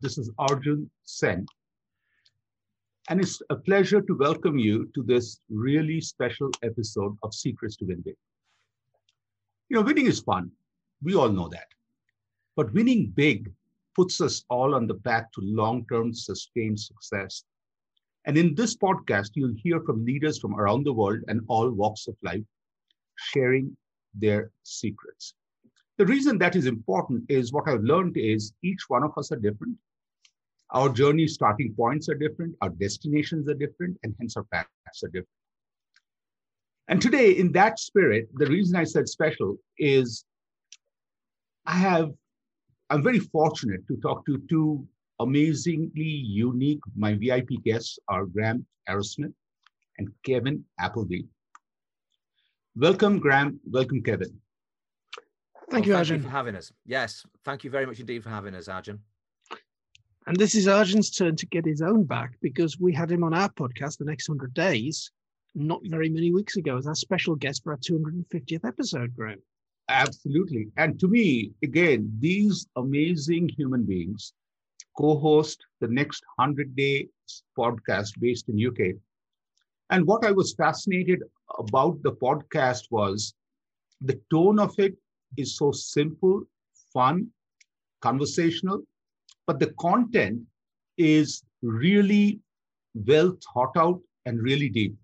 this is Arjun Sen. And it's a pleasure to welcome you to this really special episode of Secrets to Win Big. You know, winning is fun. We all know that. But winning big puts us all on the path to long term sustained success. And in this podcast, you'll hear from leaders from around the world and all walks of life sharing their secrets. The reason that is important is what I've learned is each one of us are different. Our journey starting points are different, our destinations are different, and hence our paths are different. And today, in that spirit, the reason I said special is I have, I'm very fortunate to talk to two amazingly unique, my VIP guests are Graham Arrowsmith and Kevin Appleby. Welcome, Graham. Welcome, Kevin. Thank well, you, thank Arjun. You for having us. Yes, thank you very much indeed for having us, Arjun. And this is Arjun's turn to get his own back because we had him on our podcast, The Next 100 Days, not very many weeks ago as our special guest for our 250th episode, Graham. Absolutely. And to me, again, these amazing human beings co-host the next 100 days podcast based in UK. And what I was fascinated about the podcast was the tone of it is so simple, fun, conversational, but the content is really well thought out and really deep.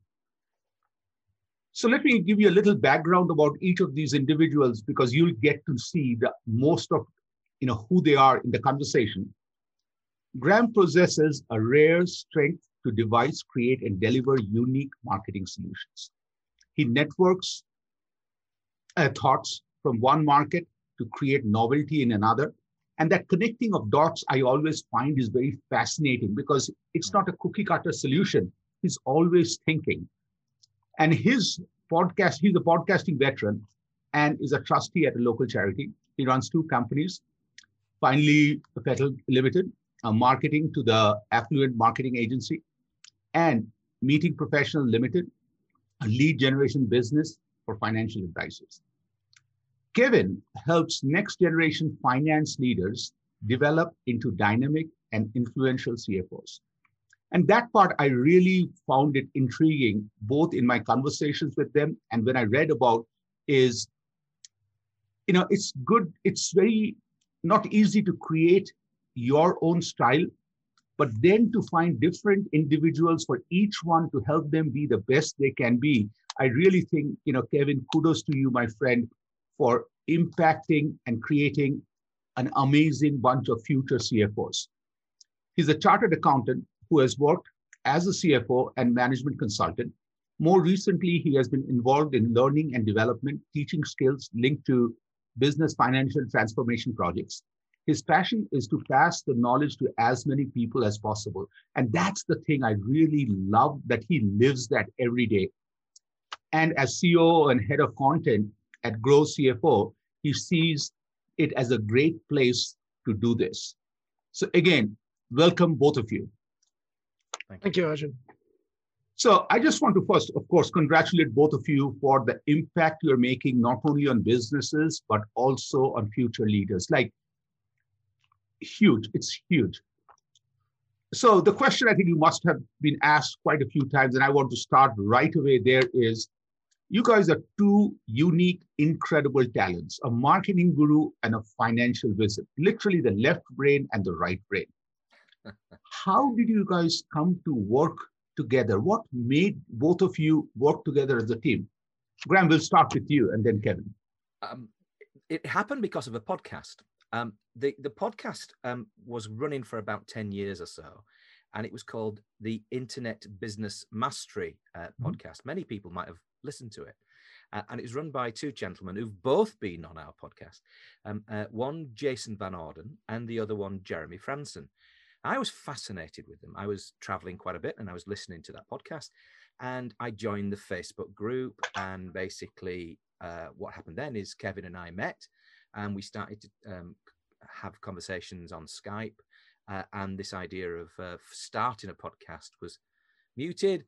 So let me give you a little background about each of these individuals because you'll get to see the most of you know who they are in the conversation. Graham possesses a rare strength to devise, create, and deliver unique marketing solutions. He networks uh, thoughts from one market to create novelty in another. And that connecting of dots, I always find is very fascinating because it's not a cookie cutter solution. He's always thinking. And his podcast, he's a podcasting veteran and is a trustee at a local charity. He runs two companies, finally, Petal Limited, uh, marketing to the affluent marketing agency, and Meeting Professional Limited, a lead generation business for financial advisors. Kevin helps next generation finance leaders develop into dynamic and influential CFOs. And that part I really found it intriguing, both in my conversations with them and when I read about is, you know, it's good, it's very not easy to create your own style, but then to find different individuals for each one to help them be the best they can be. I really think, you know, Kevin, kudos to you, my friend, for impacting and creating an amazing bunch of future CFOs. He's a chartered accountant who has worked as a CFO and management consultant. More recently, he has been involved in learning and development, teaching skills linked to business financial transformation projects. His passion is to pass the knowledge to as many people as possible. And that's the thing I really love that he lives that every day. And as CEO and head of content at Grow CFO, he sees it as a great place to do this. So again, welcome both of you. Thank you, Arjun. So I just want to first, of course, congratulate both of you for the impact you're making, not only on businesses, but also on future leaders. Like huge. It's huge. So the question I think you must have been asked quite a few times, and I want to start right away there is, you guys are two unique, incredible talents, a marketing guru and a financial wizard, literally the left brain and the right brain. How did you guys come to work together? What made both of you work together as a team? Graham, we'll start with you and then Kevin. Um, it happened because of a podcast. Um, the the podcast um, was running for about ten years or so, and it was called the Internet Business Mastery uh, mm-hmm. podcast. Many people might have listened to it, uh, and it was run by two gentlemen who've both been on our podcast. Um, uh, one Jason Van Orden and the other one Jeremy Frandsen. I was fascinated with them. I was traveling quite a bit and I was listening to that podcast. And I joined the Facebook group. And basically, uh, what happened then is Kevin and I met and we started to um, have conversations on Skype. Uh, and this idea of uh, starting a podcast was muted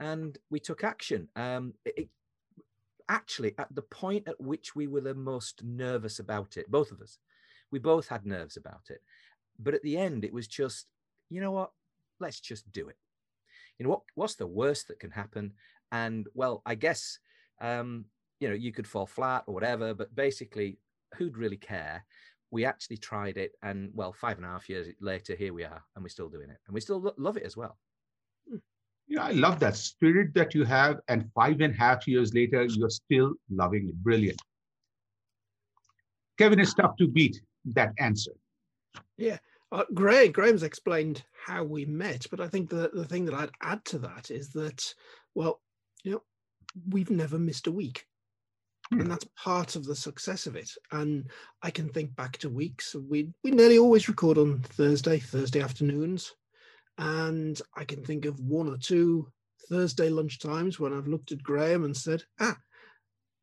and we took action. Um, it, actually, at the point at which we were the most nervous about it, both of us, we both had nerves about it. But at the end, it was just, you know what? Let's just do it. You know what? What's the worst that can happen? And well, I guess um, you know you could fall flat or whatever. But basically, who'd really care? We actually tried it, and well, five and a half years later, here we are, and we're still doing it, and we still lo- love it as well. Yeah, I love that spirit that you have, and five and a half years later, you're still loving it. Brilliant. Kevin, it's tough to beat that answer. Yeah. Uh, Gray, Graham's explained how we met, but I think the, the thing that I'd add to that is that, well, you know, we've never missed a week. Hmm. And that's part of the success of it. And I can think back to weeks. We we nearly always record on Thursday, Thursday afternoons. And I can think of one or two Thursday lunchtimes when I've looked at Graham and said, ah,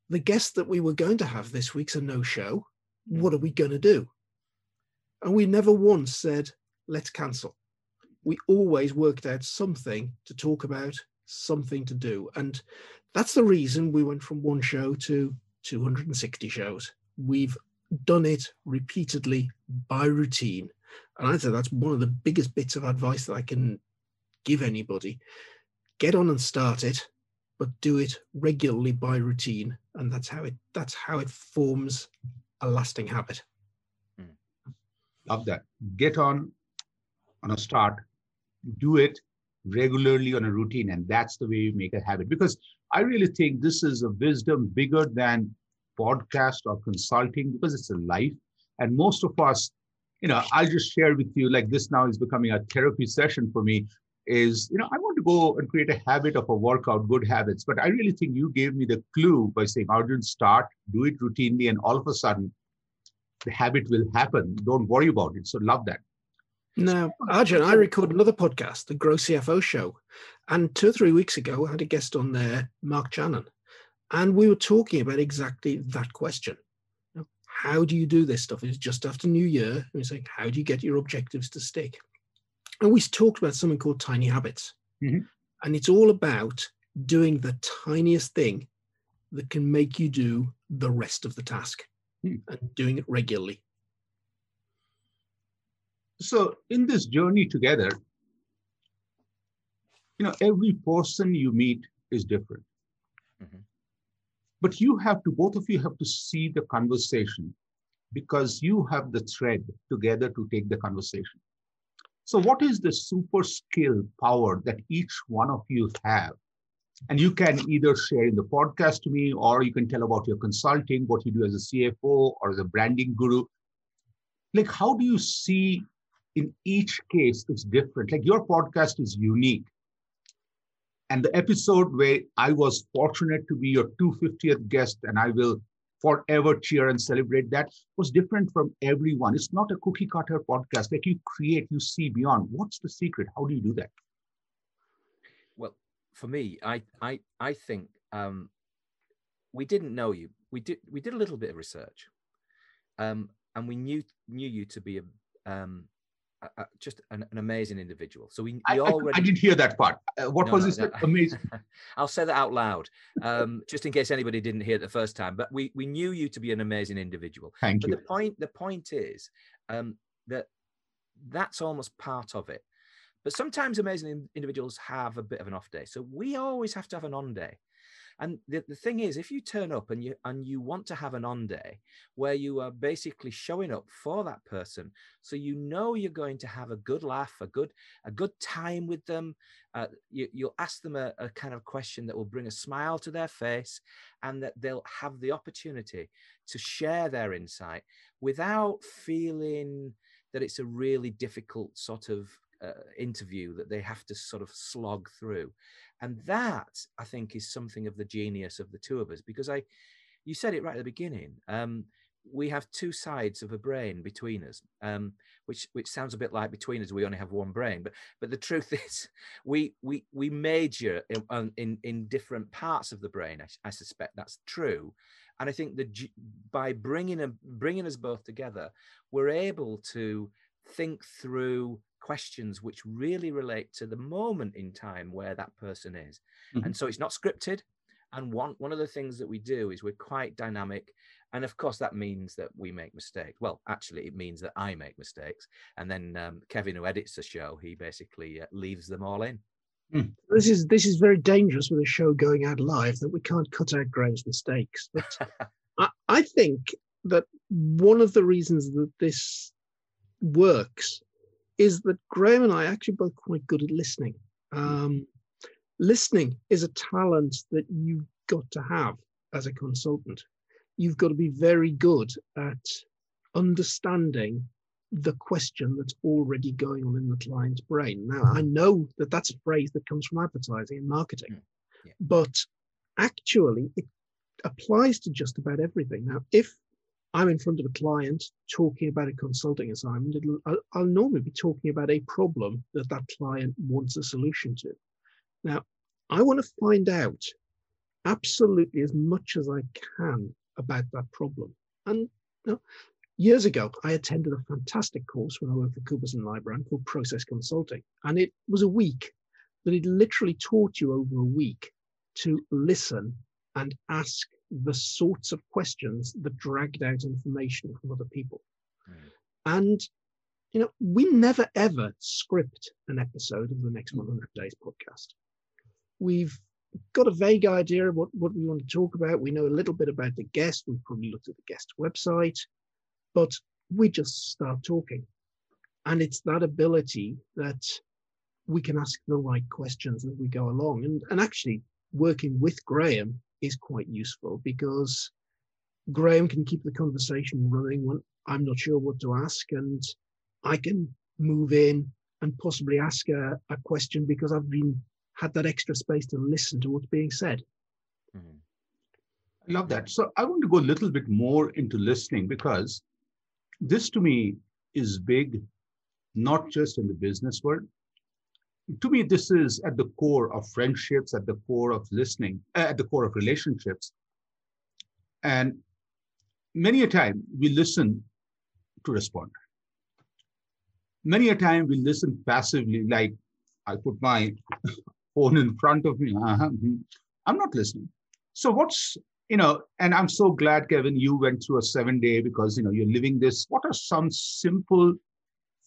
the guest that we were going to have this week's a no show. What are we going to do? And we never once said, let's cancel. We always worked out something to talk about, something to do. And that's the reason we went from one show to 260 shows. We've done it repeatedly by routine. And I'd say that's one of the biggest bits of advice that I can give anybody. Get on and start it, but do it regularly by routine. And that's how it that's how it forms a lasting habit. Hmm. Love that. Get on on a start, do it regularly on a routine, and that's the way you make a habit. Because I really think this is a wisdom bigger than podcast or consulting because it's a life. And most of us, you know, I'll just share with you like this now is becoming a therapy session for me. Is, you know, I want to go and create a habit of a workout, good habits. But I really think you gave me the clue by saying, Arjun, start, do it routinely, and all of a sudden the habit will happen. Don't worry about it. So love that. Now, Arjun, I record another podcast, the Grow CFO Show. And two or three weeks ago, I had a guest on there, Mark Channon. And we were talking about exactly that question. How do you do this stuff? It's just after New Year. And we're saying, how do you get your objectives to stick? And we talked about something called tiny habits. Mm-hmm. And it's all about doing the tiniest thing that can make you do the rest of the task hmm. and doing it regularly. So, in this journey together, you know, every person you meet is different. Mm-hmm. But you have to, both of you have to see the conversation because you have the thread together to take the conversation. So, what is the super skill power that each one of you have and you can either share in the podcast to me, or you can tell about your consulting, what you do as a CFO or as a branding guru. Like, how do you see in each case it's different? Like, your podcast is unique. And the episode where I was fortunate to be your 250th guest, and I will forever cheer and celebrate that, was different from everyone. It's not a cookie cutter podcast. Like, you create, you see beyond. What's the secret? How do you do that? Well, for me, I I I think um, we didn't know you. We did we did a little bit of research, um, and we knew knew you to be a, um, just an, an, amazing individual. So we, we I, already. I, didn't hear that part. Uh, what no, was this? No, amazing. I'll say that out loud, um, just in case anybody didn't hear it the first time. But we we knew you to be an amazing individual. Thank but you. The point the point is um, that that's almost part of it. But sometimes amazing individuals have a bit of an off day. So we always have to have an on day. And the, the thing is, if you turn up and you and you want to have an on day where you are basically showing up for that person, so you know you're going to have a good laugh, a good a good time with them. Uh, you, will ask them a, a kind of question that will bring a smile to their face, and that they'll have the opportunity to share their insight without feeling that it's a really difficult sort of uh, interview that they have to sort of slog through and that i think is something of the genius of the two of us because i you said it right at the beginning um, we have two sides of a brain between us, um, which which sounds a bit like between us we only have one brain, but but the truth is we we we major in in, in different parts of the brain. I, I, suspect that's true, and I think that by bringing bringing us both together, we're able to think through questions which really relate to the moment in time where that person is, mm-hmm. and so it's not scripted. And one one of the things that we do is we're quite dynamic and of course that means that we make mistakes well actually it means that i make mistakes and then um, kevin who edits the show he basically uh, leaves them all in mm. this is this is very dangerous with a show going out live that we can't cut out graham's mistakes but I, I think that one of the reasons that this works is that graham and i are actually both quite good at listening um, listening is a talent that you've got to have as a consultant you've got to be very good at understanding the question that's already going on in the client's brain. Now, I know that that's a phrase that comes from advertising and marketing, mm, yeah. but actually it applies to just about everything. Now, if I'm in front of a client talking about a consulting assignment, I'll, I'll normally be talking about a problem that that client wants a solution to. Now, I want to find out absolutely as much as I can about that problem. And you know, years ago, I attended a fantastic course when I worked for Coopers and Lybrand called Process Consulting. And it was a week, but it literally taught you over a week to listen and ask the sorts of questions that dragged out information from other people. Mm. And you know, we never ever script an episode of the next 100 Days podcast. We've got a vague idea of what, what we want to talk about. We know a little bit about the guest. We've probably looked at the guest website, but we just start talking. And it's that ability that we can ask the right questions as we go along. And, and actually, working with Graham is quite useful because Graham can keep the conversation running when I'm not sure what to ask. And I can move in and possibly ask a, a question because I've been had that extra space to listen to what's being said. Mm-hmm. I love that. So I want to go a little bit more into listening because this to me is big, not just in the business world. To me, this is at the core of friendships, at the core of listening, uh, at the core of relationships. And many a time we listen to respond. Many a time we listen passively, like I put my phone in front of me. Uh-huh. Hmm. I'm not listening. So what's you know, and I'm so glad, Kevin, you went through a seven day because you know you're living this. What are some simple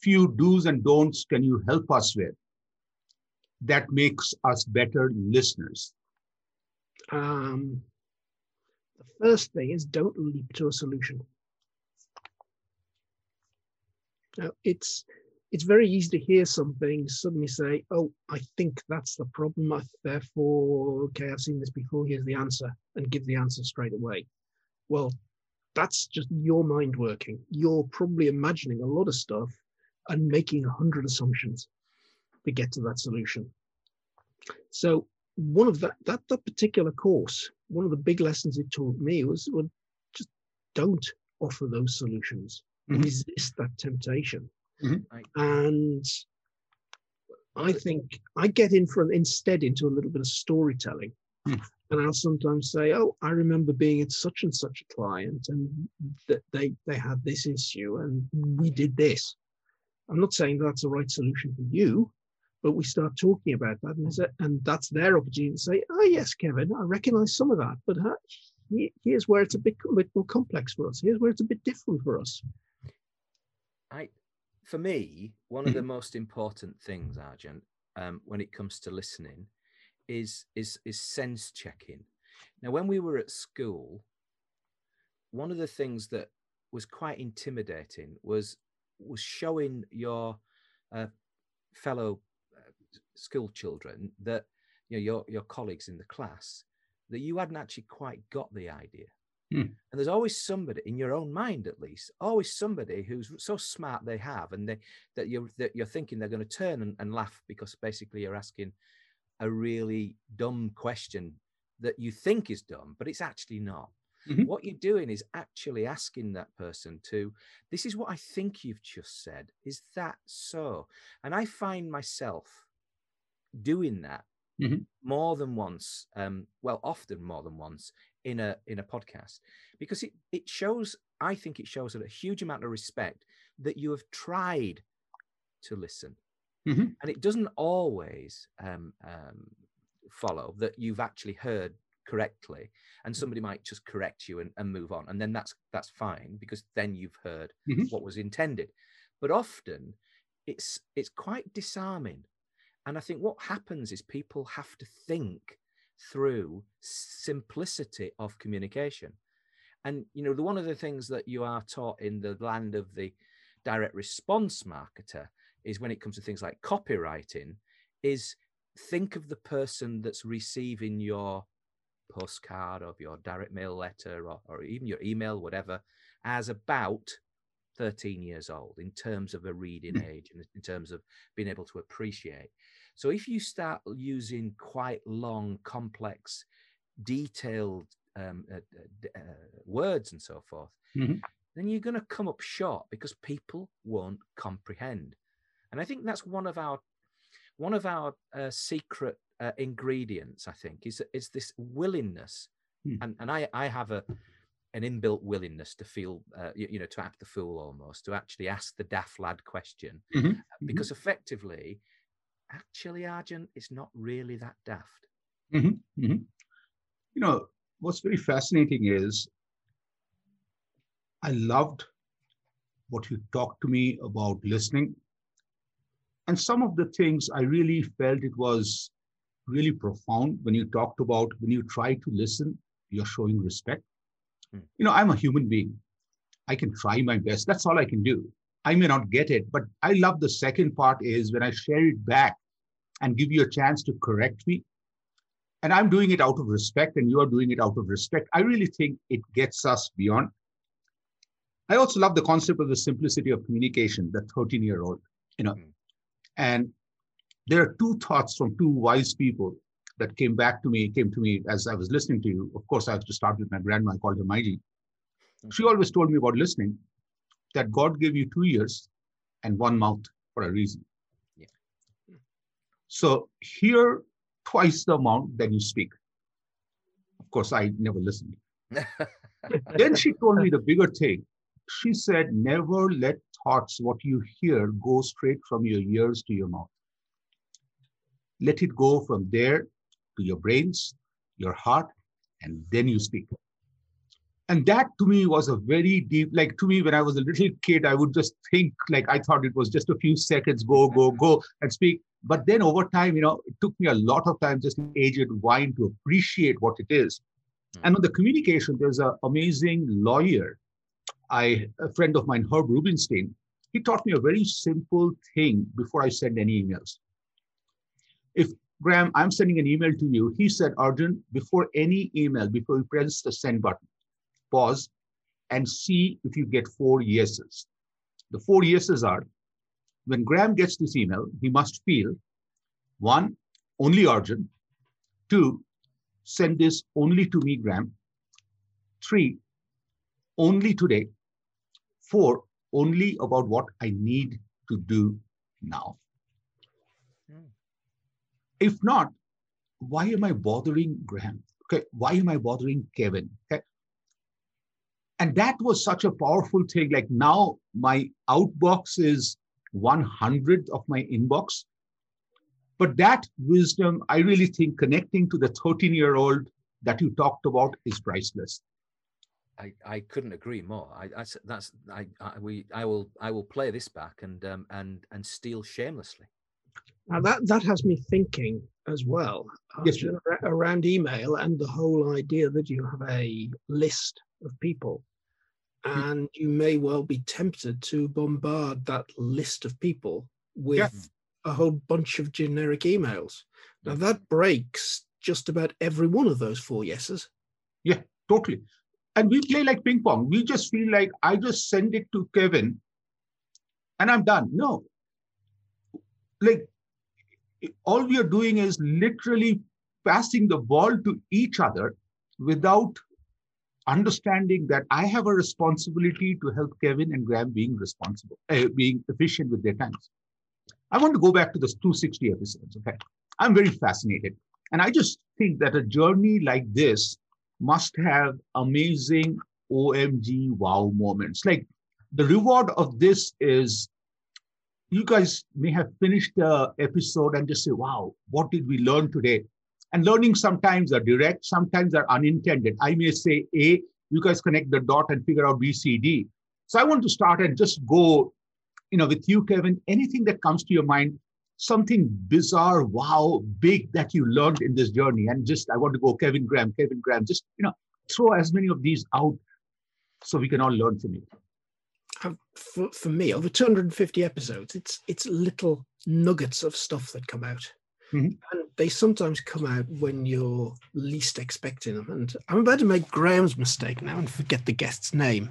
few do's and don'ts can you help us with that makes us better listeners? Um, the first thing is don't leap to a solution. Now, it's it's very easy to hear something suddenly say, "Oh, I think that's the problem. I, therefore, okay, I've seen this before. Here's the answer," and give the answer straight away. Well, that's just your mind working. You're probably imagining a lot of stuff and making a hundred assumptions to get to that solution. So one of that that that particular course, one of the big lessons it taught me was, well, just don't offer those solutions. Mm-hmm. Resist that temptation Mm-hmm. And I think I get in from instead into a little bit of storytelling. Mm. And I'll sometimes say, "Oh, I remember being at such and such a client, and that they they had this issue, and we did this." I'm not saying that's the right solution for you, but we start talking about that, and, and that's their opportunity to say, "Oh, yes, Kevin, I recognise some of that, but uh, here's where it's a bit, a bit more complex for us. Here's where it's a bit different for us." I for me, one of the most important things, Arjun, um, when it comes to listening, is is is sense checking. Now, when we were at school, one of the things that was quite intimidating was was showing your uh, fellow school children that you know your your colleagues in the class that you hadn't actually quite got the idea Hmm. And there's always somebody in your own mind, at least, always somebody who's so smart they have, and they that you're that you're thinking they're going to turn and, and laugh because basically you're asking a really dumb question that you think is dumb, but it's actually not. Mm-hmm. What you're doing is actually asking that person to, this is what I think you've just said. Is that so? And I find myself doing that mm-hmm. more than once, um, well, often more than once in a in a podcast, because it it shows. I think it shows a huge amount of respect that you have tried to listen, mm-hmm. and it doesn't always um, um, follow that you've actually heard correctly and somebody might just correct you and, and move on and then that's that's fine because then you've heard mm-hmm. what was intended but often it's it's quite disarming and i think what happens is people have to think through simplicity of communication. And you know the one of the things that you are taught in the land of the direct response marketer is when it comes to things like copywriting is think of the person that's receiving your postcard or your direct mail letter or, or even your email, whatever, as about 13 years old in terms of a reading hmm. age and in terms of being able to appreciate. So if you start using quite long, complex, detailed um, uh, uh, uh, words and so forth, mm-hmm. then you're going to come up short because people won't comprehend. And I think that's one of our one of our uh, secret uh, ingredients, I think, is is this willingness, hmm. and and I I have a an inbuilt willingness to feel, uh, you, you, know, to act the fool almost, to actually ask the daft lad question, mm-hmm. mm-hmm. because effectively, actually, Arjun, it's not really that daft. Mm-hmm. mm-hmm. You know, what's very fascinating is I loved what you talked to me about listening. And some of the things I really felt it was really profound when you talked about when you try to listen, you're showing respect. Hmm. You know, I'm a human being. I can try my best. That's all I can do. I may not get it, but I love the second part is when I share it back and give you a chance to correct me. And I'm doing it out of respect, and you are doing it out of respect. I really think it gets us beyond. I also love the concept of the simplicity of communication, the 13 year old, you know. Mm. And there are two thoughts from two wise people that came back to me, came to me as I was listening to you. Of course, I have to start with my grandma. I called her Maiji. She always told me about listening that God gave you two ears and one mouth for a reason. Yeah. So hear twice the amount than you speak. Of course, I never listened. then she told me the bigger thing. She said, never let thoughts, what you hear, go straight from your ears to your mouth let it go from there to your brains, your heart, and then you speak. And that to me was a very deep, like to me, when I was a little kid, I would just think like I thought it was just a few seconds, go, go, go, and speak. But then over time, you know, it took me a lot of time, just aged wine, to appreciate what it is. Mm. And on the communication, there's an amazing lawyer, I a friend of mine, Herb Rubenstein. He taught me a very simple thing before I send any emails. If Graham, I'm sending an email to you, he said, Arjun, before any email, before you press the send button, pause and see if you get four yeses. The four yeses are when Graham gets this email, he must feel one, only Arjun, two, send this only to me, Graham, three, only today, four, only about what I need to do now. If not, why am I bothering Graham? Okay, why am I bothering Kevin? Okay. And that was such a powerful thing. Like now, my outbox is 100 of my inbox. But that wisdom, I really think connecting to the 13 year old that you talked about is priceless. I, I couldn't agree more. I, I that's I, I we I will I will play this back and um and and steal shamelessly. Now that that has me thinking as well yes, uh, around email and the whole idea that you have a list of people, hmm. and you may well be tempted to bombard that list of people with a whole bunch of generic emails. Now that breaks just about every one of those four yeses. Yeah, totally. And we play like ping pong. We just feel like I just send it to Kevin and I'm done. No. Like all we are doing is literally passing the ball to each other without understanding that I have a responsibility to help Kevin and Graham being responsible, uh, being efficient with their times. I want to go back to the 260 episodes. Okay. I'm very fascinated. And I just think that a journey like this must have amazing OMG wow moments. Like the reward of this is you guys may have finished the episode and just say, wow, what did we learn today? And learning sometimes are direct, sometimes are unintended. I may say A, you guys connect the dot and figure out B, C, D. So I want to start and just go, you know, with you, Kevin, anything that comes to your mind, something bizarre, wow, big that you learned in this journey. And just, I want to go Kevin Graham, Kevin Graham, just, you know, throw as many of these out so we can all learn from you for, for me over 250 episodes it's it's little nuggets of stuff that come out. Mm-hmm. and they sometimes come out when you're least expecting them. And i'm about to make graham's mistake now and forget the guest's name.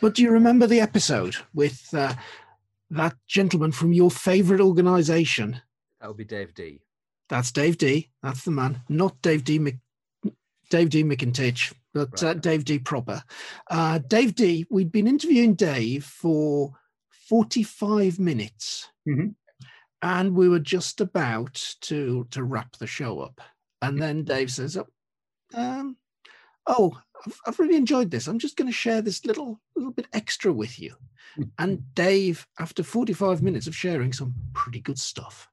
But do you remember the episode with uh, that gentleman from your favorite organization? That would be dave dee. That's dave dee. That's the man. Not dave d. Mc, dave d. Mcintich but right. uh, Dave Dee proper. Uh, Dave Dee, we'd been interviewing Dave for 45 minutes. Mm-hmm. And we were just about to to wrap the show up. And then Dave says, oh, um, oh I've, I've really enjoyed this. I'm just going to share this little little bit extra with you. Mm-hmm. And Dave, after 45 minutes of sharing some pretty good stuff,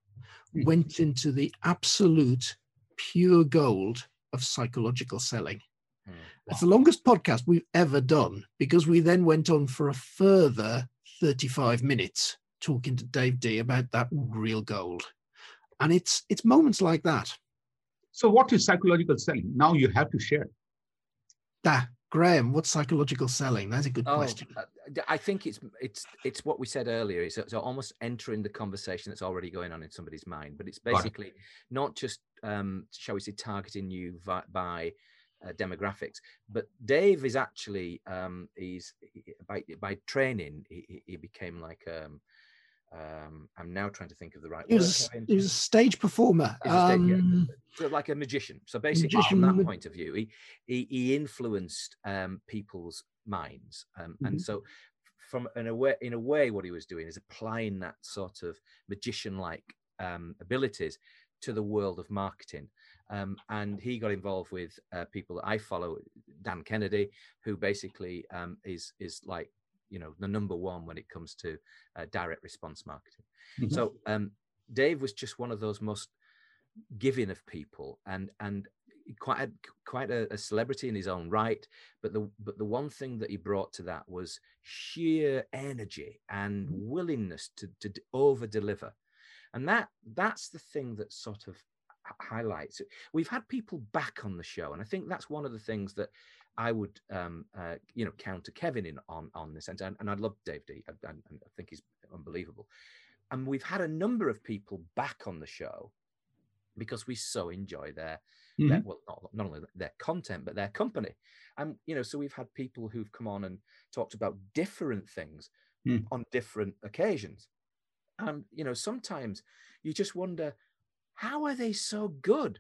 mm-hmm. went into the absolute pure gold of psychological selling. Mm, It's the longest podcast we've ever done because we then went on for a further 35 minutes talking to Dave Dee about that real gold. And it's it's moments like that. So what is psychological selling? Now you have to share. That Graham, what's psychological selling? That's a good oh, question. Uh, I think it's it's it's what we said earlier. It's, it's, almost entering the conversation that's already going on in somebody's mind. But it's basically right. not just, um, shall we say, targeting you by, by uh, demographics. But Dave is actually um, he's by by training he, he became like um, um, I'm now trying to think of the right. He was, he was a stage performer, a stage, um, yeah, so like a magician. So basically, magician, from that point of view, he he, he influenced um, people's minds, um, mm-hmm. and so from in a way, in a way, what he was doing is applying that sort of magician-like um, abilities to the world of marketing. Um, and he got involved with uh, people that I follow, Dan Kennedy, who basically um, is is like you know the number one when it comes to uh, direct response marketing. Mm-hmm. So um, Dave was just one of those most giving of people, and and quite a, quite a, a, celebrity in his own right. But the but the one thing that he brought to that was sheer energy and willingness to to over deliver, and that that's the thing that sort of highlights. We've had people back on the show, and I think that's one of the things that I would, um, uh, you know, counter Kevin in on on this, and and I love Dave Dee. I, I, I think he's unbelievable, and we've had a number of people back on the show because we so enjoy their, mm-hmm. their well, not, not only their content but their company, and you know, so we've had people who've come on and talked about different things mm. on different occasions, and you know, sometimes you just wonder how are they so good?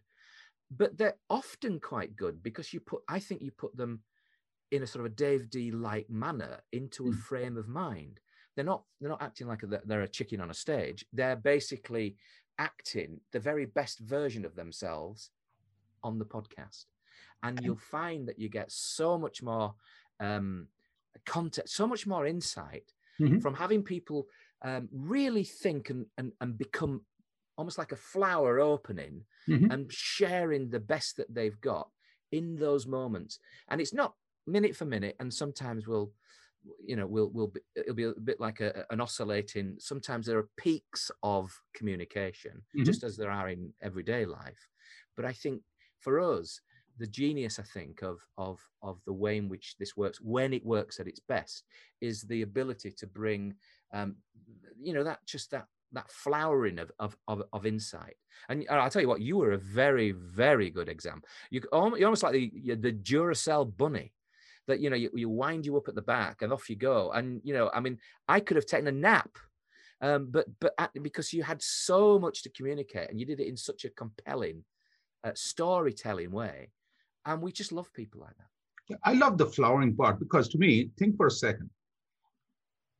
But they're often quite good because you put, I think you put them in a sort of a Dave Dee like manner into a mm. frame of mind. They're not, they're not acting like a, they're a chicken on a stage. They're basically acting the very best version of themselves on the podcast. And you'll find that you get so much more um, content, so much more insight mm-hmm. from having people um, really think and, and, and become almost like a flower opening mm-hmm. and sharing the best that they've got in those moments. And it's not minute for minute, and sometimes we'll you know we'll we'll be, it'll be a bit like a, an oscillating sometimes there are peaks of communication mm-hmm. just as there are in everyday life but i think for us the genius i think of of of the way in which this works when it works at its best is the ability to bring um you know that just that that flowering of, of, of, of insight. And I'll tell you what, you were a very, very good example. You, you're almost like the, the Duracell bunny that, you know, you, you wind you up at the back and off you go. And, you know, I mean, I could have taken a nap, um, but, but at, because you had so much to communicate and you did it in such a compelling uh, storytelling way. And we just love people like that. I love the flowering part because to me, think for a second.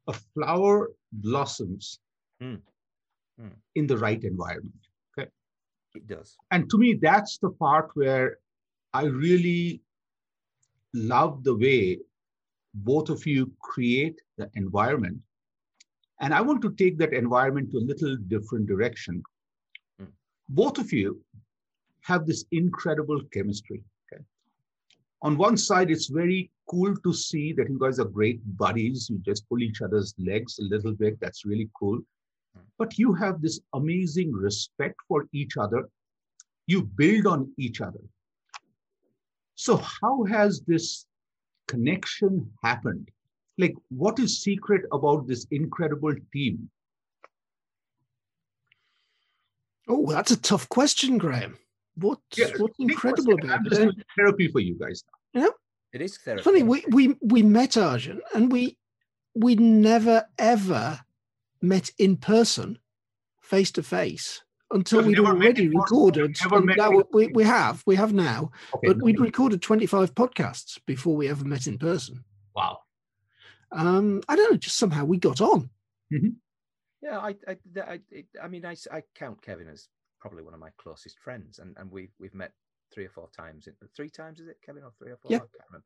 A flower blossoms Mm. Mm. in the right environment. Okay. It does. And to me, that's the part where I really love the way both of you create the environment. And I want to take that environment to a little different direction. Mm. Both of you have this incredible chemistry. Okay. On one side, it's very cool to see that you guys are great buddies. You just pull each other's legs a little bit. That's really cool. But you have this amazing respect for each other. You build on each other. So, how has this connection happened? Like, what is secret about this incredible team? Oh, that's a tough question, Graham. What, Yeah, what's think for a incredible second, about I'm it? just And- doing therapy for you guys It is therapy. Funny, we, we we met Arjun and we we never ever met in person, face to face, until You've we'd already recorded. And now we, we have, we have now, Okay. but we'd recorded 25 podcasts before we ever met in person. wow. Um, I don't know, just somehow we got on. Yeah, I, I, th- I, it- I mean, I, s- I count Kevin as probably one of my closest friends, and, and we we've met three or four times. In, three times is it, Kevin, or three or four? Yeah. I can't remember.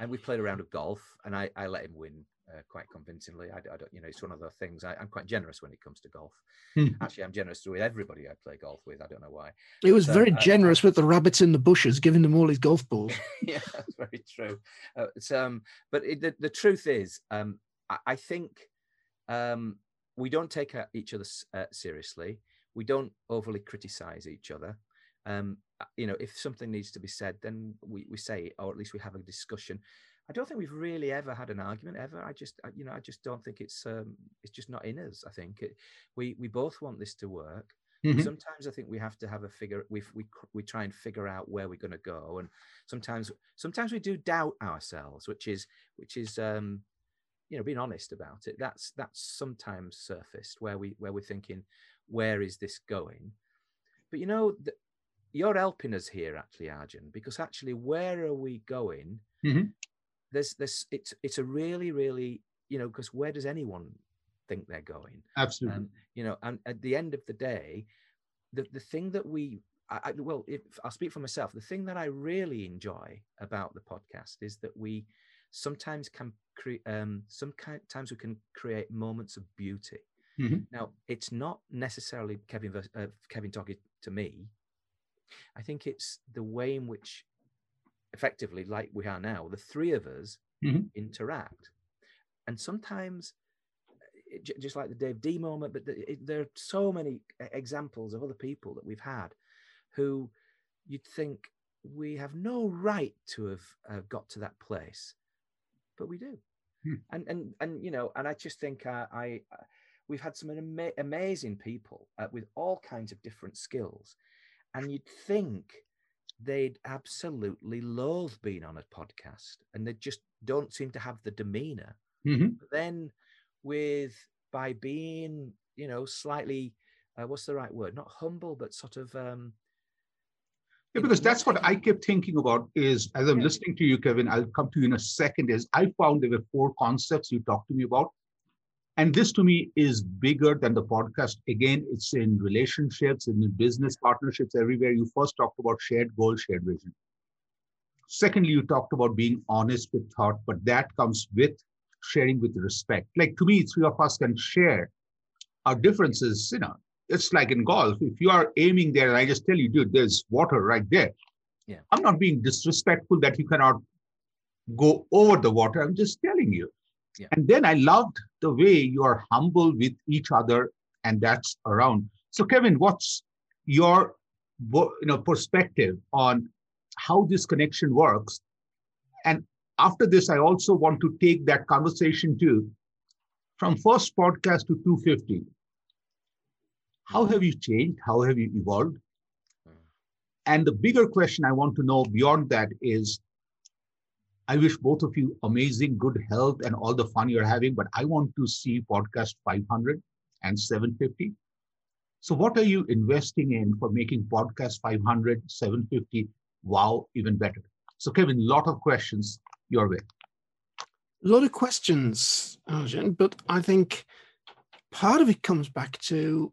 And we played a round of golf, and I, I let him win uh, quite convincingly. I, I don't, you know, it's one of those things. I, I'm quite generous when it comes to golf. Hmm. Actually, I'm generous with everybody I play golf with. I don't know why. It was So, very uh, generous with the rabbits in the bushes, giving them all his golf balls. yeah, that's very true. Uh, um, but it, the, the truth is, um, I, I think um, we don't take uh, each other uh, seriously. We don't overly criticize each other. Um, uh, you know, if something needs to be said, then we, we say it, or at least we have a discussion. I don't think we've really ever had an argument ever. I just, I- you know, I just don't think it's um, it's just not in us. I think it, we we both want this to work Mhm. sometimes I think we have to have a figure. We we we try and figure out where we're going to go, and sometimes sometimes we do doubt ourselves, which is which is um, you know being honest about it. That's that's sometimes surfaced where we where we're thinking, where is this going? But you know, th- you're helping us here actually, Arjun, because actually, where are we going? Mhm. There's this. It's it's a really really you know because where does anyone think they're going? Absolutely. Um, you know, and at the end of the day, the the thing that we, I, I, well, if I'll speak for myself, the thing that I really enjoy about the podcast is that we sometimes can create, um, sometimes we can create moments of beauty. Mhm. Now, it's not necessarily Kevin uh, Kevin talking to me. I think it's the way in which, effectively, like we are now, the three of us Mhm. interact, and sometimes just like the Dave Dee moment, but there are so many examples of other people that we've had who you'd think we have no right to have uh, got to that place, but we do. Hmm. And and and you know, and I just think uh, I uh, we've had some ama- amazing people uh, with all kinds of different skills, and you'd think they'd absolutely loathe being on a podcast, and they just don't seem to have the demeanor Mhm. but then with by being you know slightly uh, what's the right word not humble but sort of um Yeah, because that's what I kept thinking about is as I'm Yeah. listening to you, Kevin, I'll come to you in a second, is I found there were four concepts you talked to me about. And this to me is bigger than the podcast. Again, it's in relationships, in business partnerships, everywhere. You first talked about shared goal, shared vision. Secondly, you talked about being honest with thought, but that comes with sharing with respect. Like to me, three of us can share our differences, you know, it's like in golf. If you are aiming there and I just tell you, dude, there's water right there. Yeah. I'm not being disrespectful that you cannot go over the water. I'm just telling you. Yeah. And then I loved the way you are humble with each other and that's around. So Kevin, what's your you know perspective on how this connection works? And after this, I also want to take that conversation to from first podcast to 250 how have you changed how have you evolved Mm. and the bigger question i want to know beyond that is i wish both of you amazing good health and all the fun you're having but i want to see podcast 500 and 750 so what are you investing in for making podcast 500 750 wow even better So, Kevin, lot of questions your way. A lot of questions, Arjun, but I think part of it comes back to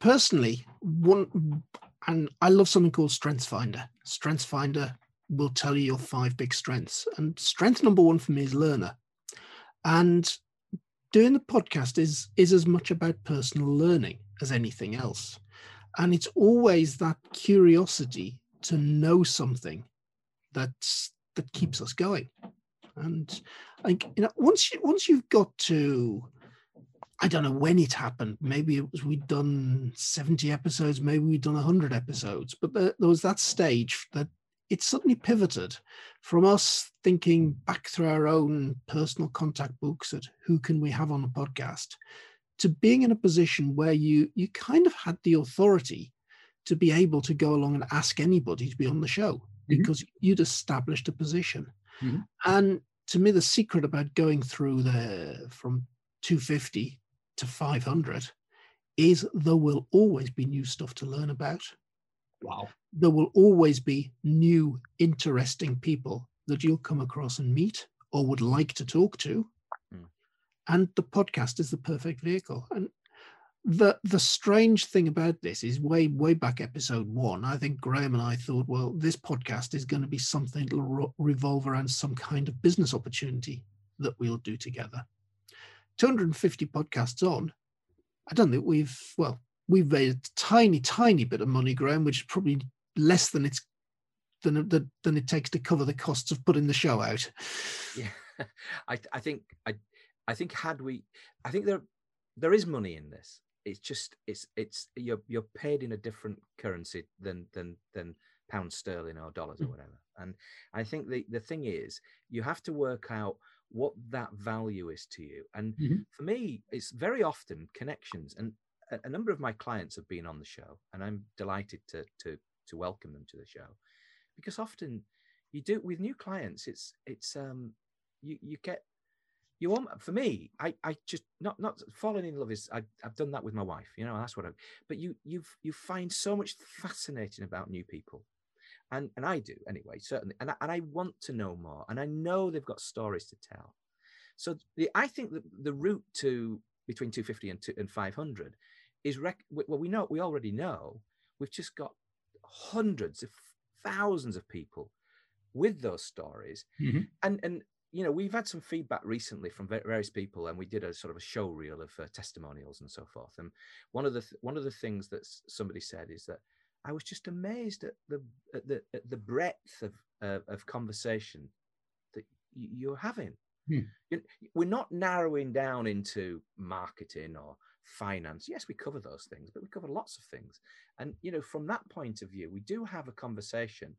personally one and I love something called Strengths Finder. Strengths Finder will tell you your five big strengths. And strength number one for me is learner. And doing the podcast is is as much about personal learning as anything else. And it's always that curiosity to know something that's that keeps us going. And I think you know once you once you've got to I don't know when it happened. Maybe it was we'd done 70 episodes, maybe we'd done 100 episodes, but there, there was that stage that it suddenly pivoted from us thinking back through our own personal contact books at who can we have on a podcast to being in a position where you you kind of had the authority to be able to go along and ask anybody to be on the show mm-hmm. because you'd established a position mm-hmm. and to me the secret about going through the from 250 to 500 is there will always be new stuff to learn about. Wow. There will always be new, interesting people that you'll come across and meet or would like to talk to. Mm. And the podcast is the perfect vehicle. And the the strange thing about this is way way back episode one i think graham and i thought well this podcast is going to be something that will revolve around some kind of business opportunity that we'll do together 250 podcasts on, I don't think we've, well, we've made a tiny, tiny bit of money, Graham, which is probably less than it's than, than, than it takes to cover the costs of putting the show out. Yeah, I, I think I, I think had we, I think there, there is money in this. It's just it's it's you're you're paid in a different currency than than than pounds sterling or dollars or mm. whatever. And I think the the thing is you have to work out what that value is to you. And mm-hmm. for me, it's very often connections. And a, number of my clients have been on the show, and I'm delighted to to to welcome them to the show, because often you do with new clients. It's it's um you you get you want for me i i just not not falling in love is I, have done that with my wife you know that's what i but you you've you find so much fascinating about new people and and I do anyway, certainly. And I, and I want to know more, and I know they've got stories to tell. So the, I think that the route to between 250 and, two, and 500 is rec- well, we know we already know we've just got hundreds of thousands of people with those stories, mm-hmm. and and you know we've had some feedback recently from various people, and we did a sort of a show reel of uh, testimonials and so forth. And one of the th- one of the things that somebody said is that I was just amazed at the at the at the breadth of uh, of conversation that you're having. Hmm. We're not narrowing down into marketing or finance. Yes, we cover those things, but we cover lots of things. And you know, from that point of view, we do have a conversation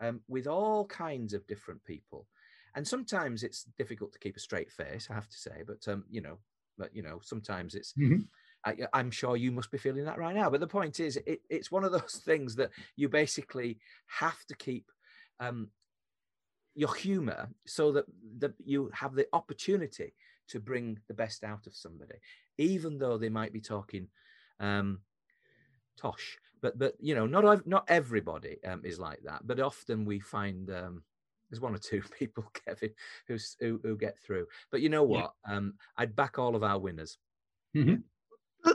um, with all kinds of different people. And sometimes it's difficult to keep a straight face, I have to say. But um, you know, but you know, sometimes it's. Mm-hmm I, am sure you must be feeling that right now. But the point is, it, it's one of those things that you basically have to keep um, your humor so that, that you have the opportunity to bring the best out of somebody, even though they might be talking um, tosh. But but you know, not not everybody um, is like that. But often we find um, there's one or two people, Kevin, who who get through. But you know what? Yeah. Um, I'd back all of our winners. Mm-hmm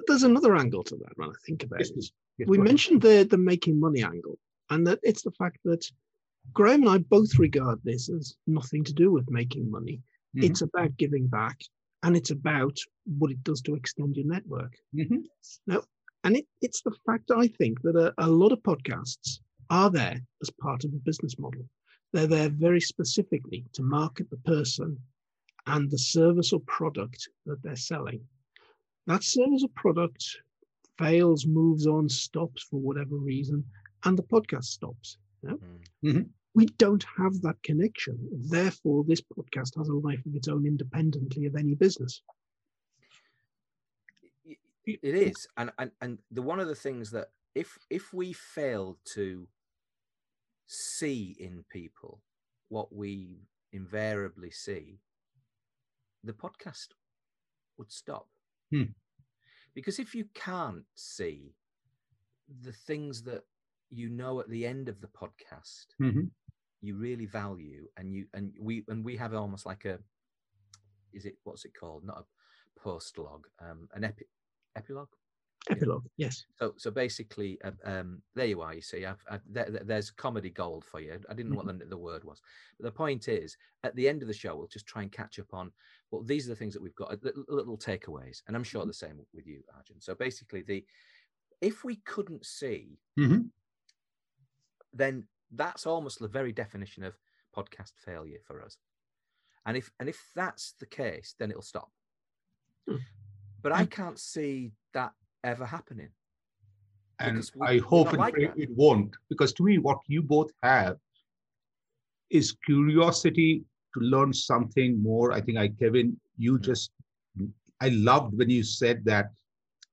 there's another angle to that when I think about it. We mentioned the the making money angle, and that it's the fact that Graham and I both regard this as nothing to do with making money. Mm-hmm. It's about giving back, and it's about what it does to extend your network. Mm-hmm. Now, and it, it's the fact I think that a, a lot of podcasts are there as part of a business model. They're there very specifically to market the person and the service or product that they're selling that service or product fails, moves on, stops for whatever reason, and the podcast stops. Yeah? Mm. Mm-hmm. We don't have that connection. Therefore, this podcast has a life of its own independently of any business. It is, and and and the one of the things that if if we fail to see in people what we invariably see, the podcast would stop. Hmm. Because if you can't see the things that you know at the end of the podcast, mm-hmm. you really value and you and we and we have almost like a is it what's it called? Not a post log um an epi, epilogue? Epilogue yes. So so basically uh, um there you are you see I've, I've there, there's comedy gold for you. I didn't know what the, the word was. But the point is at the end of the show we'll just try and catch up on well these are the things that we've got little, little takeaways and i'm sure the same with you arjun. So basically the if we couldn't see Mhm. Then that's almost the very definition of podcast failure for us and if and if that's the case then it'll stop Hmm. but i can't see that ever happening And we- I hope like pray it won't, because to me, what you both have is curiosity to learn something more. I think I, Kevin, you Mm. just, I loved when you said that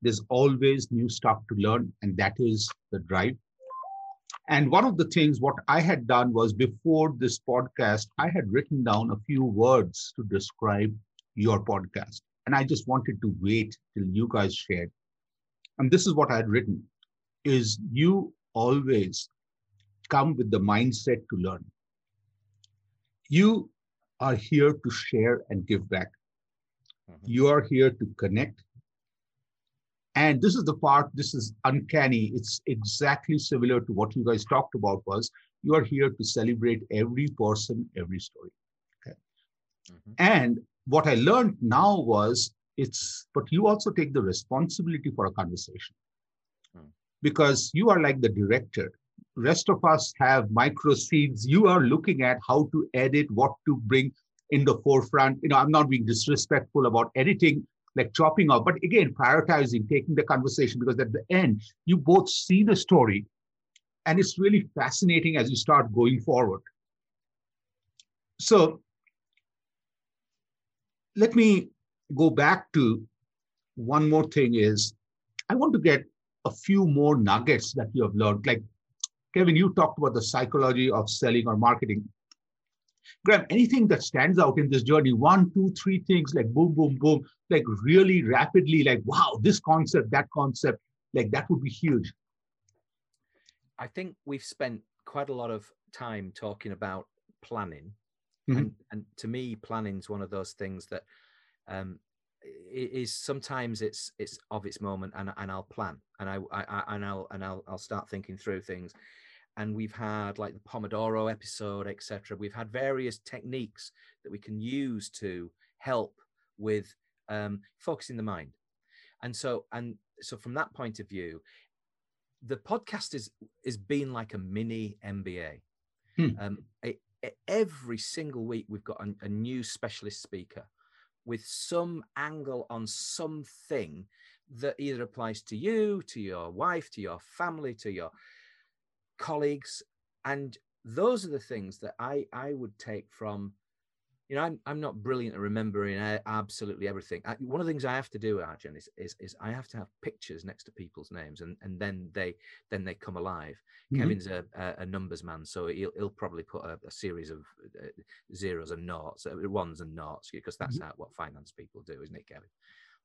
there's always new stuff to learn, and that is the drive. And one of the things what I had done was before this podcast, I had written down a few words to describe your podcast. And I just wanted to wait till you guys shared. And this is what I had written is you always come with the mindset to learn. You are here to share and give back. Mhm. You are here to connect. And this is the part, this is uncanny. It's exactly similar to what you guys talked about was you are here to celebrate every person, every story. Mhm. And what I learned now was it's, but you also take the responsibility for a conversation Hmm. because you are like the director. Rest of us have micro seeds. You are looking at how to edit, what to bring in the forefront. You know, I'm not being disrespectful about editing, like chopping off, but again, prioritizing, taking the conversation because at the end, you both see the story and it's really fascinating as you start going forward. So let me go back to one more thing is I want to get a few more nuggets that you have learned. Like Kevin, you talked about the psychology of selling or marketing. Graham, anything that stands out in this journey, one, two, three things like boom, boom, boom, like really rapidly, like, wow, this concept, that concept, like that would be huge. I think we've spent quite a lot of time talking about planning, Mhm. and and to me, planning is one of those things that um, is sometimes it's it's of its moment, and and I'll plan, and I, I, I and I'll and I'll I'll start thinking through things, and we've had like the Pomodoro episode, etc. We've had various techniques that we can use to help with um, focusing the mind, and so and so from that point of view, the podcast is is being like a mini MBA. Hmm. Um, e- e- every single week we've got a, a new specialist speaker with some angle on something that either applies to you, to your wife, to your family, to your colleagues, and those are the things that I I would take from. You know, I'm, I'm not brilliant at remembering absolutely everything. I, one of the things I have to do, Arjun, is, is is I have to have pictures next to people's names, and, and then they then they come alive. Mhm. Kevin's a, a, a numbers man, so he'll, he'll probably put a, a series of uh, zeros and noughts, uh, ones and noughts, because that's how what finance people do, isn't it, Kevin?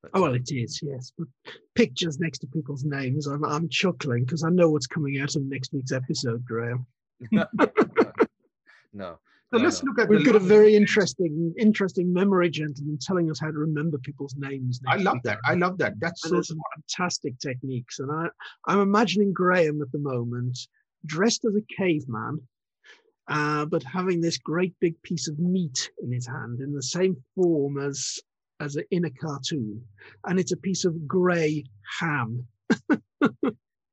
But, Oh well, uh, it is. Yes, but pictures next to people's names. I'm I'm chuckling because I know what's coming out of next week's episode, Graham. no, no. So no, let's no. look at We've got a very interesting interesting memory gentleman telling us how to remember people's names. I love week. that. I love that. That's and so some fantastic techniques. And I, I'm imagining Graham at the moment dressed as a caveman, uh, but having this great big piece of meat in his hand in the same form as as a, in a cartoon, and it's a piece of grey ham.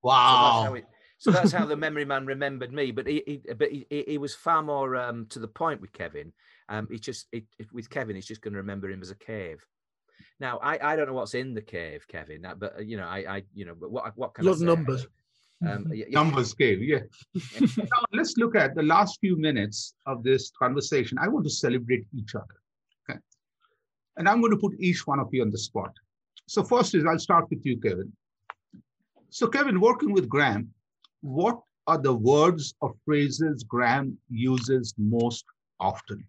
So that's wow. how it, so that's how the memory man remembered me. But he, he but he, he he was far more um, to the point with Kevin. Um, he just it, it- with Kevin, he's just going to remember him as a cave. Now I, I don't know what's in the cave, Kevin. But uh, you know I I you know but what what can I of numbers. Um, y- y- Numbers game, yeah. now let's look at the last few minutes of this conversation. I want to celebrate each other. Okay. And I'm going to put each one of you on the spot. So first is I'll start with you, Kevin. So Kevin, working with Graham, what are the words or phrases Graham uses most often?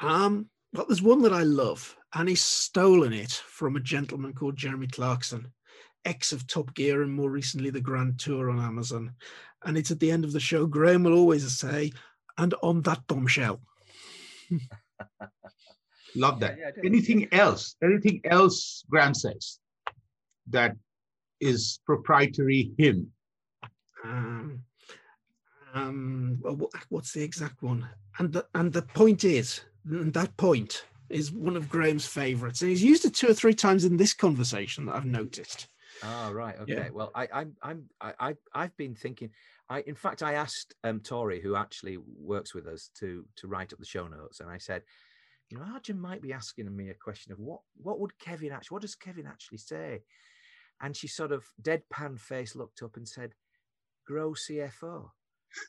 Um, well, there's one that I love, and he's stolen it from a gentleman called Jeremy Clarkson, ex of Top Gear and more recently the Grand Tour on Amazon. And it's at the end of the show. Graham will always say, And on that bombshell. Love that. Yeah, yeah, I do. Anything else? Anything else Graham says that is proprietary him? Um, um, well, what's the exact one? And the, and the point is, and that point is one of Graham's favourites, and he's used it two or three times in this conversation that I've noticed. Oh right, okay. Yeah. Well, I, I'm, I'm, I, I, I've been thinking. I, in fact, I asked um, Tori, who actually works with us, to to write up the show notes, and I said, you know, Arjun might be asking me a question of what, what would Kevin actually, what does Kevin actually say? And she sort of deadpan face looked up and said, "Grow CFO."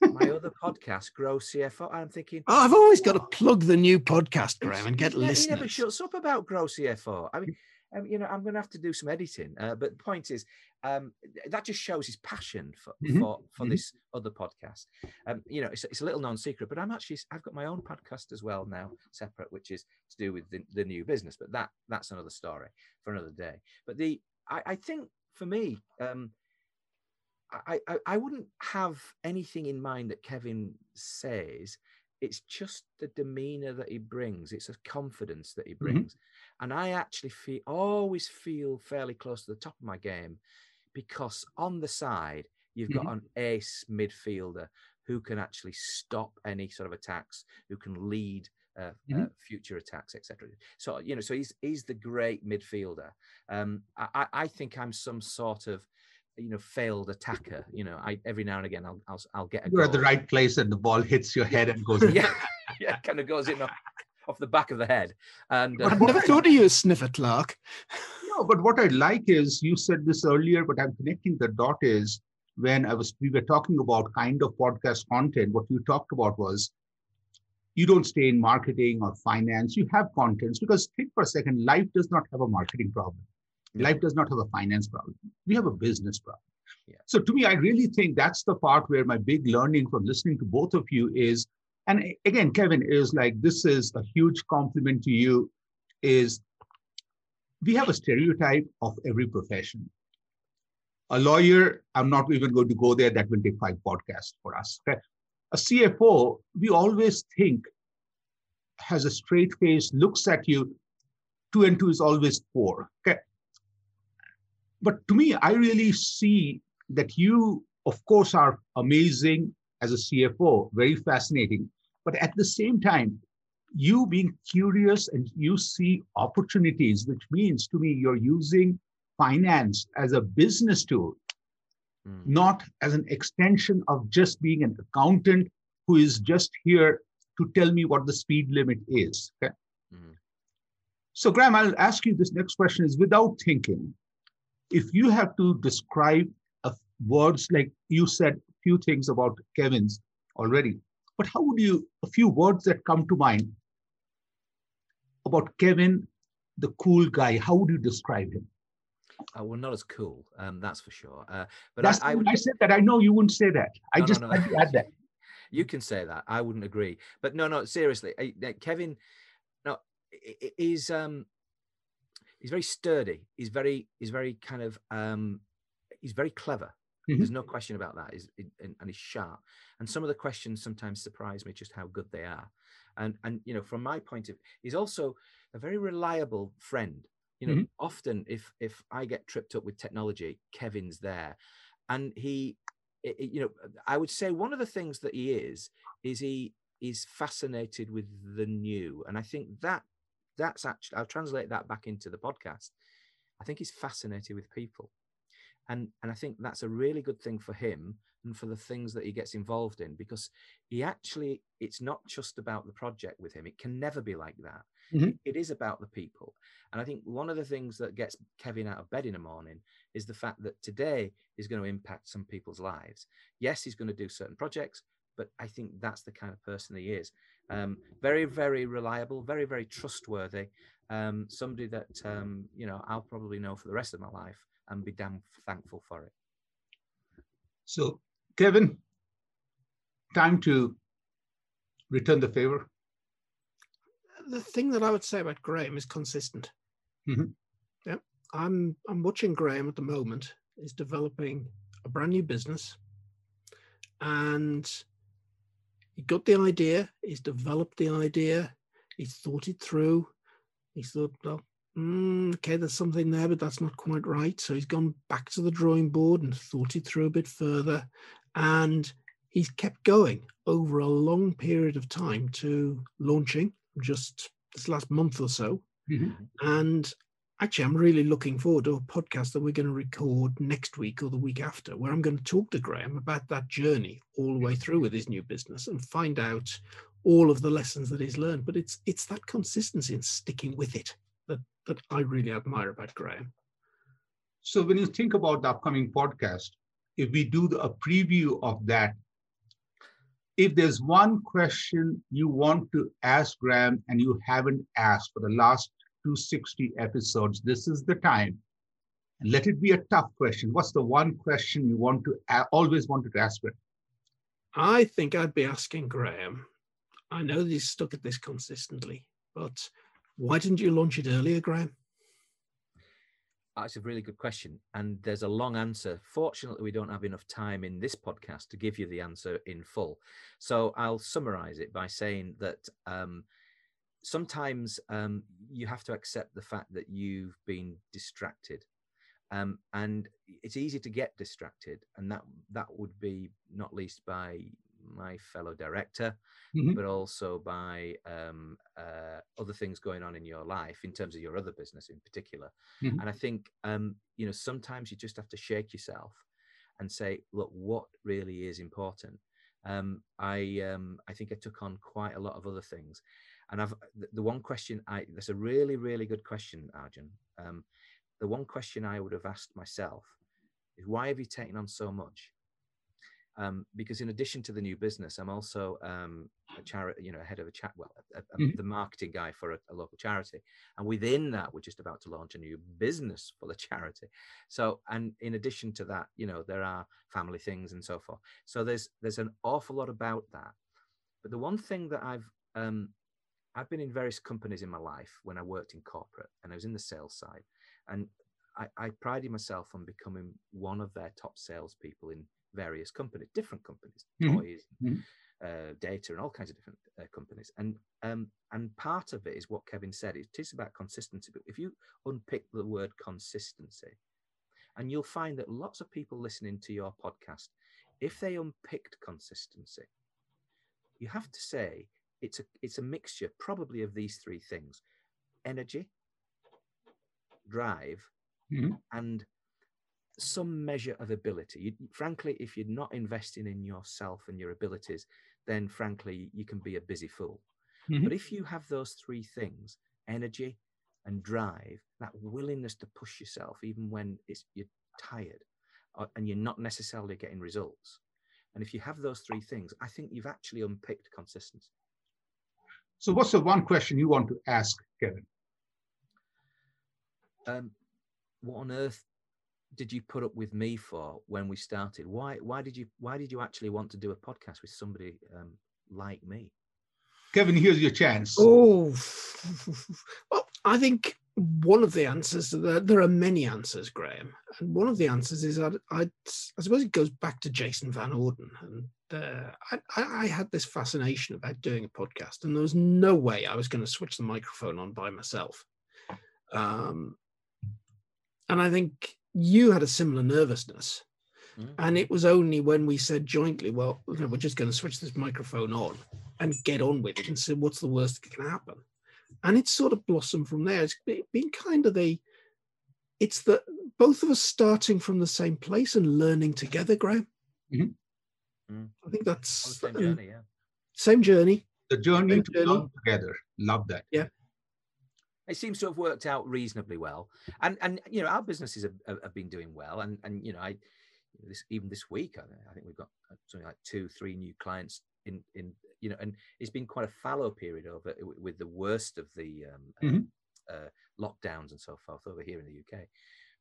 My other podcast, Grow CFO. I'm thinking, Oh, I've always got to plug the new podcast, Graham, and get he, ne- he never shuts up about Grow CFO. I mean, um, you know, I'm going to have to do some editing. Uh, but the point is, um, that just shows his passion for Mhm, for, for mhm. this other podcast. Um, you know, it's, it's a little known secret, but I'm actually I've got my own podcast as well now, separate, which is to do with the, the new business. But that that's another story for another day. But the I, I think for me, um, I, I I wouldn't have anything in mind that Kevin says. It's just the demeanor that he brings. It's a confidence that he brings, and I actually feel always feel fairly close to the top of my game because on the side you've got an ace midfielder who can actually stop any sort of attacks, who can lead uh, uh, Mhm. future attacks, etc. So you know, so he's he's the great midfielder. Um, I, I- think I'm some sort of you know failed attacker. You know, I every now and again I'll I'll, I'll get a You're at the right place and the ball hits your head and goes yeah, yeah, kind of goes in off, off the back of the head, and uh, I've never thought of you as Sniffer Clarke. No, but what I like is you said this earlier, but I'm connecting the dot is when I was we were talking about kind of podcast content, what you talked about was you don't stay in marketing or finance, you have contents because think for a second, life does not have a marketing problem. Life does not have a finance problem. We have a business problem. Yeah. So to me, I really think that's the part where my big learning from listening to both of you is, and again, Kevin is like, this is a huge compliment to you, is we have a stereotype of every profession. A lawyer, I'm not even going to go there, that will take five podcasts for us. Okay? A CFO, we always think has a straight face, looks at you, two and two is always four. Okay. But to me, I really see that you, of course, are amazing as a CFO, very fascinating. But at the same time, you being curious and you see opportunities, which means to me you're using finance as a business tool, Mm. not as an extension of just being an accountant who is just here to tell me what the speed limit is. Okay. Mhm. So, Graham, I'll ask you this next question is without thinking, if you have to describe a, words like you said a few things about Kevin's already, but how would you, a few words that come to mind about Kevin, the cool guy, how would you describe him? Uh, well, not as cool, um, that's for sure. Uh, but I, I would I said that. I know you wouldn't say that. I No, no, just no. had to add that. you can say that. I wouldn't agree. But no, no, seriously, I- Kevin, no, he's um, he's very sturdy. He's very, he's very kind of um, he's very clever. Mhm. There's no question about that. He's, and, and he's sharp. And some of the questions sometimes surprise me just how good they are. And and you know, from my point of, he's also a very reliable friend. You know, Mhm. often if if I get tripped up with technology, Kevin's there, and he i- i- you know, I would say one of the things that he is is he is fascinated with the new, and I think that that's actually I'll translate that back into the podcast. I think he's fascinated with people, and and I think that's a really good thing for him and for the things that he gets involved in because he actually it's not just about the project with him. It can never be like that. Mhm. It- it is about the people, and I think one of the things that gets Kevin out of bed in the morning is the fact that today is going to impact some people's lives. Yes, he's going to do certain projects, but I think that's the kind of person he is. Um, very, very reliable, very, very trustworthy. Um, somebody that um, you know I'll probably know for the rest of my life and be damn thankful for it. So, Kevin, time to return the favor. The thing that I would say about Graham is consistent. Mhm. Yeah, I'm I'm watching Graham at the moment. Is developing a brand new business, and he got the idea, he's developed the idea, he's thought it through. He's thought, well, mm, okay, there's something there, but that's not quite right. So he's gone back to the drawing board and thought it through a bit further. And he's kept going over a long period of time to launching just this last month or so. Mhm. And actually, I'm really looking forward to a podcast that we're going to record next week or the week after, where I'm going to talk to Graham about that journey all the way through with his new business and find out all of the lessons that he's learned. But it's it's that consistency and sticking with it that I really admire about Graham. So when you think about the upcoming podcast, if we do the, a preview of that, if there's one question you want to ask Graham and you haven't asked for the last 260 episodes, this is the time. And let it be a tough question. What's the one question you want to a- always wanted to ask Graham? I think I'd be asking Graham. I know that he's stuck at this consistently, but why didn't you launch it earlier, Graham? That's a really good question. And there's a long answer. Fortunately, we don't have enough time in this podcast to give you the answer in full. So I'll summarize it by saying that um, sometimes um, you have to accept the fact that you've been distracted. Um, and it's easy to get distracted. And that, that would be not least by my fellow director, Mhm. but also by um, uh, other things going on in your life in terms of your other business in particular. Mhm. And I think, um, you know, sometimes you just have to shake yourself and say, look, what really is important? Um, I, um, I think I took on quite a lot of other things. And I've, the, the one question I, that's a really, really good question, Arjun. Um, the one question I would have asked myself is why have you taken on so much? Um, because in addition to the new business, I'm also um, a charity, you know, head of a chat, well, a, a- Mhm. the marketing guy for a, a local charity. And within that, we're just about to launch a new business for the charity. So, and in addition to that, you know, there are family things and so forth. So there's there's an awful lot about that. But the one thing that I've um, I've been in various companies in my life when I worked in corporate and I was in the sales side, and I, I prided myself on becoming one of their top salespeople in various companies, different companies, Mhm. toys, Mhm. uh, data, and all kinds of different uh, companies. And um, and part of it is what Kevin said. It is about consistency. But if you unpick the word consistency, and you'll find that lots of people listening to your podcast, if they unpicked consistency, you have to say it's a it's a mixture probably of these three things: energy, drive, Mhm. and some measure of ability. You, frankly, if you're not investing in yourself and your abilities, then frankly you can be a busy fool. Mhm. But if you have those three things, energy and drive, that willingness to push yourself even when it's, you're tired uh, and you're not necessarily getting results. And if you have those three things, I think you've actually unpicked consistency. So, what's the one question you want to ask Kevin? um, what on earth did you put up with me for when we started? Why why did you why did you actually want to do a podcast with somebody um, like me? Kevin, here's your chance. Oh, well, I think one of the answers to that, there are many answers, Graham. And one of the answers is that I, I suppose it goes back to Jason Van Orden. And uh, I, I I had this fascination about doing a podcast, and there was no way I was going to switch the microphone on by myself. Um, and I think you had a similar nervousness. Mm. And it was only when we said jointly, well, you know, we're just going to switch this microphone on and get on with it and say, what's the worst that can happen? And it's sort of blossomed from there. It's been kind of the, it's the both of us starting from the same place and learning together, Graham. Mhm. Mm. I think that's the same journey, yeah. same journey. the journey Same to journey. learn together. Love that. It seems to have worked out reasonably well, and and you know our businesses have, have- been doing well, and and you know I this even this week I, think we've got uh, something like two three new clients in in you know, and it's been quite a fallow period over with the worst of the um, uh, Mhm. uh, lockdowns and so forth over here in the UK.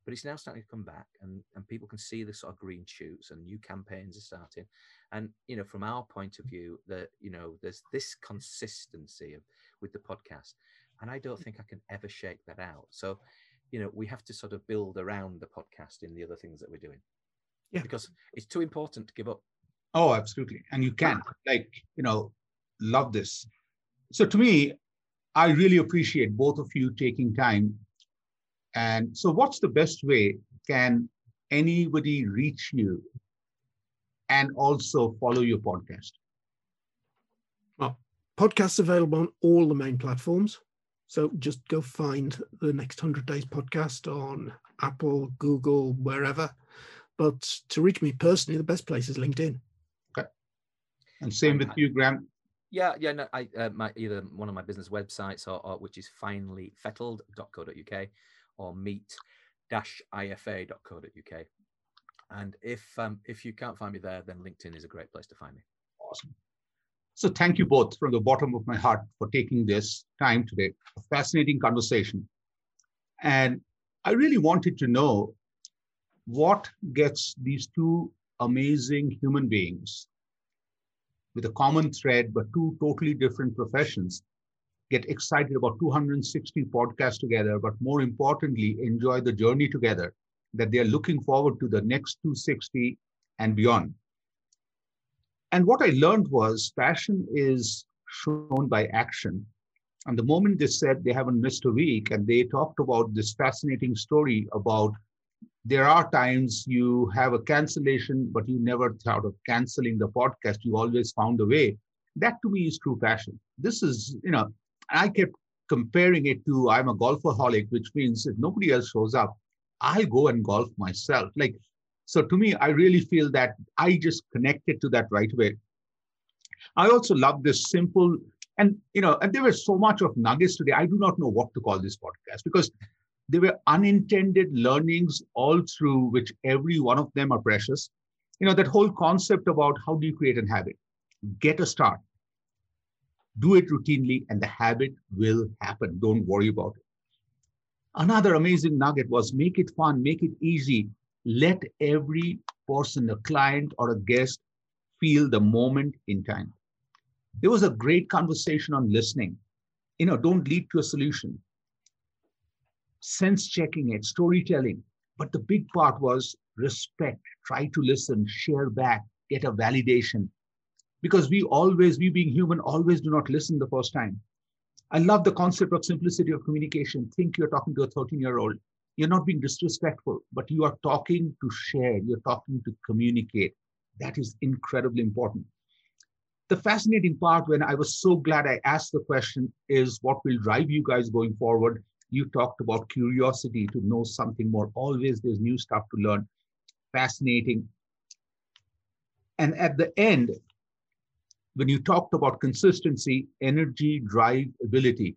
But it's now starting to come back, and, and people can see the sort of green shoots, and new campaigns are starting. And you know, from our point of view, that you know, there's this consistency of, with the podcast, and I don't think I can ever shake that out. So, you know, we have to sort of build around the podcast in the other things that we're doing, Yeah. because it's too important to give up. Oh, absolutely. And you can, like, you know, love this. So to me, I really appreciate both of you taking time. And so, what's the best way can anybody reach you and also follow your podcast? Well, podcasts available on all the main platforms. So just go find the next 100 Days podcast on Apple, Google, wherever. But to reach me personally, the best place is LinkedIn. Okay. And same with you, Graham. Yeah, yeah. No, I uh, my either one of my business websites or, or which is finallyfettled.co.uk or meet-ifa.co.uk. And if um, if you can't find me there, then LinkedIn is a great place to find me. Awesome. So thank you both from the bottom of my heart for taking this time today. A fascinating conversation. And I really wanted to know what gets these two amazing human beings with a common thread, but two totally different professions, get excited about 260 podcasts together, but more importantly, enjoy the journey together, that they're looking forward to the next 260 and beyond. And what I learned was passion is shown by action. And the moment they said they haven't missed a week, and they talked about this fascinating story about there are times you have a cancellation, but you never thought of canceling the podcast. You always found a way. That to me is true passion. This is, you know, I kept comparing it to I'm a golfaholic, which means if nobody else shows up, I'll go and golf myself. Like, so to me, I really feel that I just connected to that right away. I also love this simple, and you know, and there was so much of nuggets today. I do not know what to call this podcast because there were unintended learnings all through which every one of them are precious. You know that whole concept about how do you create a habit? Get a start. Do it routinely and the habit will happen. Don't worry about it. Another amazing nugget was make it fun make it easy let every person a client or a guest feel the moment in time there was a great conversation on listening you know don't lead to a solution sense checking it, storytelling. But the big part was respect, try to listen, share back, get a validation. Because we always, we being human, always do not listen the first time. I love the concept of simplicity of communication. Think you're talking to a 13 year old. You're not being disrespectful, but you are talking to share, you're talking to communicate. That is incredibly important. The fascinating part when I was so glad I asked the question is what will drive you guys going forward you talked about curiosity to know something more. Always there's new stuff to learn. Fascinating. And at the end, when you talked about consistency, energy, drive, ability,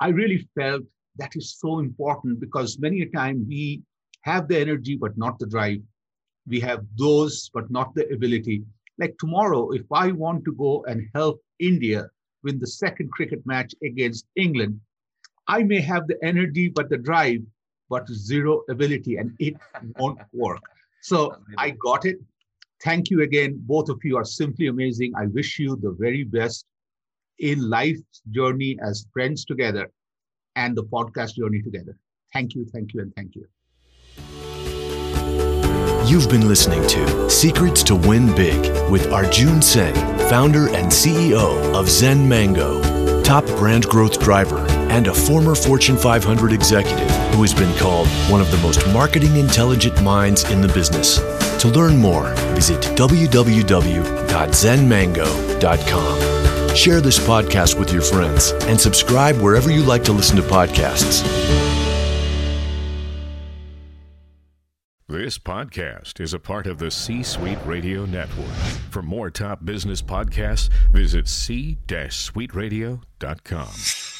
I really felt that is so important because many a time we have the energy but not the drive. We have those but not the ability. Like tomorrow, if I want to go and help India win the second cricket match against England, I may have the energy, but the drive, but zero ability, and it won't work. So I got it. Thank you again. Both of you are simply amazing. I wish you the very best in life's journey as friends together and the podcast journey together. Thank you, thank you, and thank you. You've been listening to Secrets to Win Big with Arjun Sen, founder and CEO of Zen Mango, top brand growth driver and a former Fortune 500 executive who has been called one of the most marketing intelligent minds in the business. To learn more, visit www.zenmango.com. Share this podcast with your friends and subscribe wherever you like to listen to podcasts. This podcast is a part of the C Suite Radio Network. For more top business podcasts, visit c-suiteradio.com.